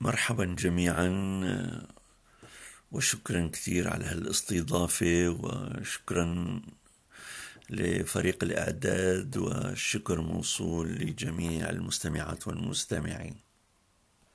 مرحبا جميعا آه، وشكرا كثير على هالاستضافة وشكرا لفريق الإعداد والشكر موصول لجميع المستمعات والمستمعين.